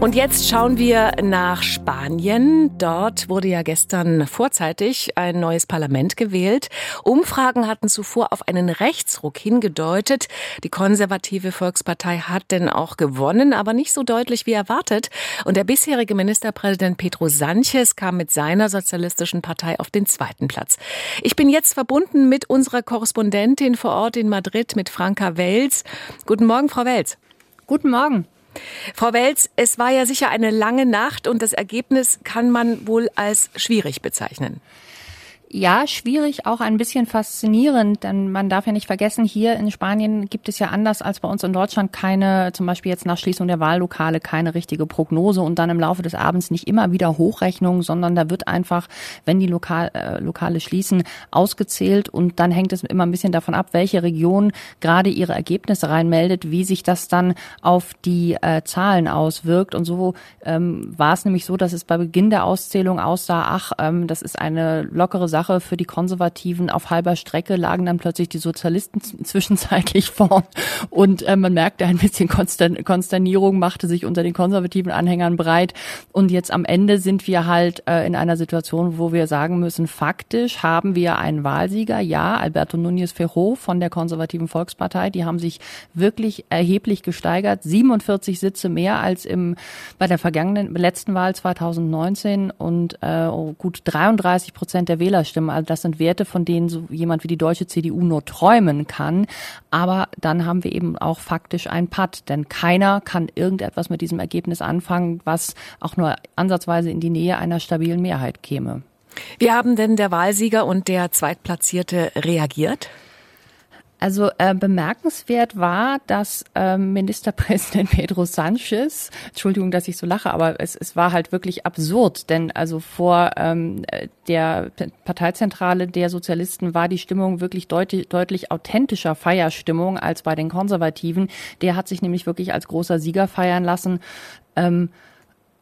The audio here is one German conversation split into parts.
Und jetzt schauen wir nach Spanien. Dort wurde ja gestern vorzeitig ein neues Parlament gewählt. Umfragen hatten zuvor auf einen Rechtsruck hingedeutet. Die konservative Volkspartei hat denn auch gewonnen, aber nicht so deutlich wie erwartet. Und der bisherige Ministerpräsident Pedro Sánchez kam mit seiner sozialistischen Partei auf den zweiten Platz. Ich bin jetzt verbunden mit unserer Korrespondentin vor Ort in Madrid, mit Franka Wels. Guten Morgen, Frau Wels. Guten Morgen. Frau Welz, es war ja sicher eine lange Nacht und das Ergebnis kann man wohl als schwierig bezeichnen. Ja, schwierig, auch ein bisschen faszinierend, denn man darf ja nicht vergessen, hier in Spanien gibt es ja anders als bei uns in Deutschland keine, zum Beispiel jetzt nach Schließung der Wahllokale, keine richtige Prognose und dann im Laufe des Abends nicht immer wieder Hochrechnungen, sondern da wird einfach, wenn die Lokal, äh, Lokale schließen, ausgezählt und dann hängt es immer ein bisschen davon ab, welche Region gerade ihre Ergebnisse reinmeldet, wie sich das dann auf die äh, Zahlen auswirkt. Und so ähm, war es nämlich so, dass es bei Beginn der Auszählung aussah, ach, ähm, das ist eine lockere Sache, Sache für die Konservativen. Auf halber Strecke lagen dann plötzlich die Sozialisten zwischenzeitlich vorn und äh, man merkte ein bisschen Konsternierung machte sich unter den konservativen Anhängern breit. Und jetzt am Ende sind wir halt äh, in einer Situation, wo wir sagen müssen, faktisch haben wir einen Wahlsieger. Ja, Alberto Núñez Ferro von der konservativen Volkspartei. Die haben sich wirklich erheblich gesteigert. 47 Sitze mehr als im bei der vergangenen letzten Wahl 2019 und äh, gut 33 Prozent der Wähler Wählerstimmen. Also das sind Werte, von denen so jemand wie die deutsche CDU nur träumen kann. Aber dann haben wir eben auch faktisch ein Patt, denn keiner kann irgendetwas mit diesem Ergebnis anfangen, was auch nur ansatzweise in die Nähe einer stabilen Mehrheit käme. Wie haben denn der Wahlsieger und der Zweitplatzierte reagiert? Also äh, bemerkenswert war, dass äh, Ministerpräsident Pedro Sanchez, Entschuldigung, dass ich so lache, aber es, es war halt wirklich absurd, denn also vor ähm, der Parteizentrale der Sozialisten war die Stimmung wirklich deutlich, deutlich authentischer Feierstimmung als bei den Konservativen. Der hat sich nämlich wirklich als großer Sieger feiern lassen. Ähm,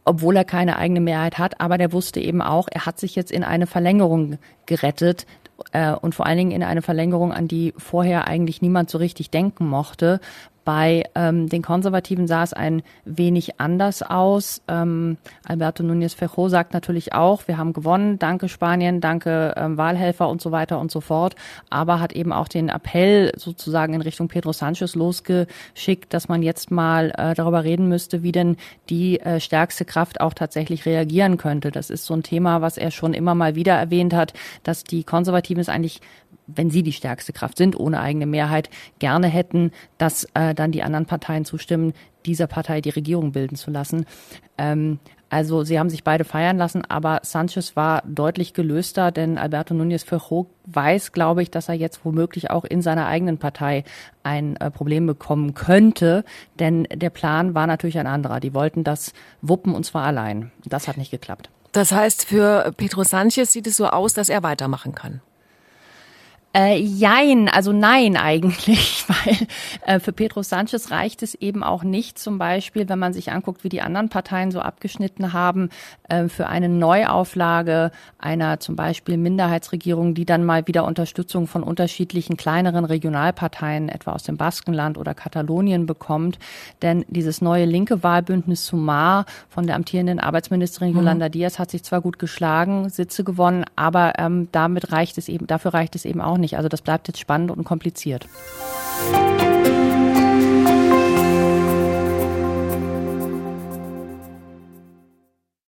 obwohl er keine eigene Mehrheit hat, aber der wusste eben auch, er hat sich jetzt in eine Verlängerung gerettet und vor allen Dingen in eine Verlängerung, an die vorher eigentlich niemand so richtig denken mochte, bei ähm, den Konservativen sah es ein wenig anders aus. Ähm, Alberto Núñez Fejo sagt natürlich auch, wir haben gewonnen, danke Spanien, danke ähm, Wahlhelfer und so weiter und so fort, aber hat eben auch den Appell sozusagen in Richtung Pedro Sanchez losgeschickt, dass man jetzt mal äh, darüber reden müsste, wie denn die äh, stärkste Kraft auch tatsächlich reagieren könnte. Das ist so ein Thema, was er schon immer mal wieder erwähnt hat, dass die Konservativen es eigentlich wenn sie die stärkste Kraft sind, ohne eigene Mehrheit, gerne hätten, dass äh, dann die anderen Parteien zustimmen, dieser Partei die Regierung bilden zu lassen. Ähm, also sie haben sich beide feiern lassen, aber Sanchez war deutlich gelöster, denn Alberto Núñez Feijóo weiß, glaube ich, dass er jetzt womöglich auch in seiner eigenen Partei ein äh, Problem bekommen könnte, denn der Plan war natürlich ein anderer. Die wollten das wuppen und zwar allein. Das hat nicht geklappt. Das heißt, für Pedro Sanchez sieht es so aus, dass er weitermachen kann. Äh, jein, also nein eigentlich, weil äh, für Pedro Sanchez reicht es eben auch nicht, zum Beispiel, wenn man sich anguckt, wie die anderen Parteien so abgeschnitten haben, äh, für eine Neuauflage einer zum Beispiel Minderheitsregierung, die dann mal wieder Unterstützung von unterschiedlichen kleineren Regionalparteien, etwa aus dem Baskenland oder Katalonien bekommt. Denn dieses neue linke Wahlbündnis Sumar von der amtierenden Arbeitsministerin mhm. Yolanda Diaz hat sich zwar gut geschlagen, Sitze gewonnen, aber ähm, damit reicht es eben, dafür reicht es eben auch nicht nicht. Also das bleibt jetzt spannend und kompliziert.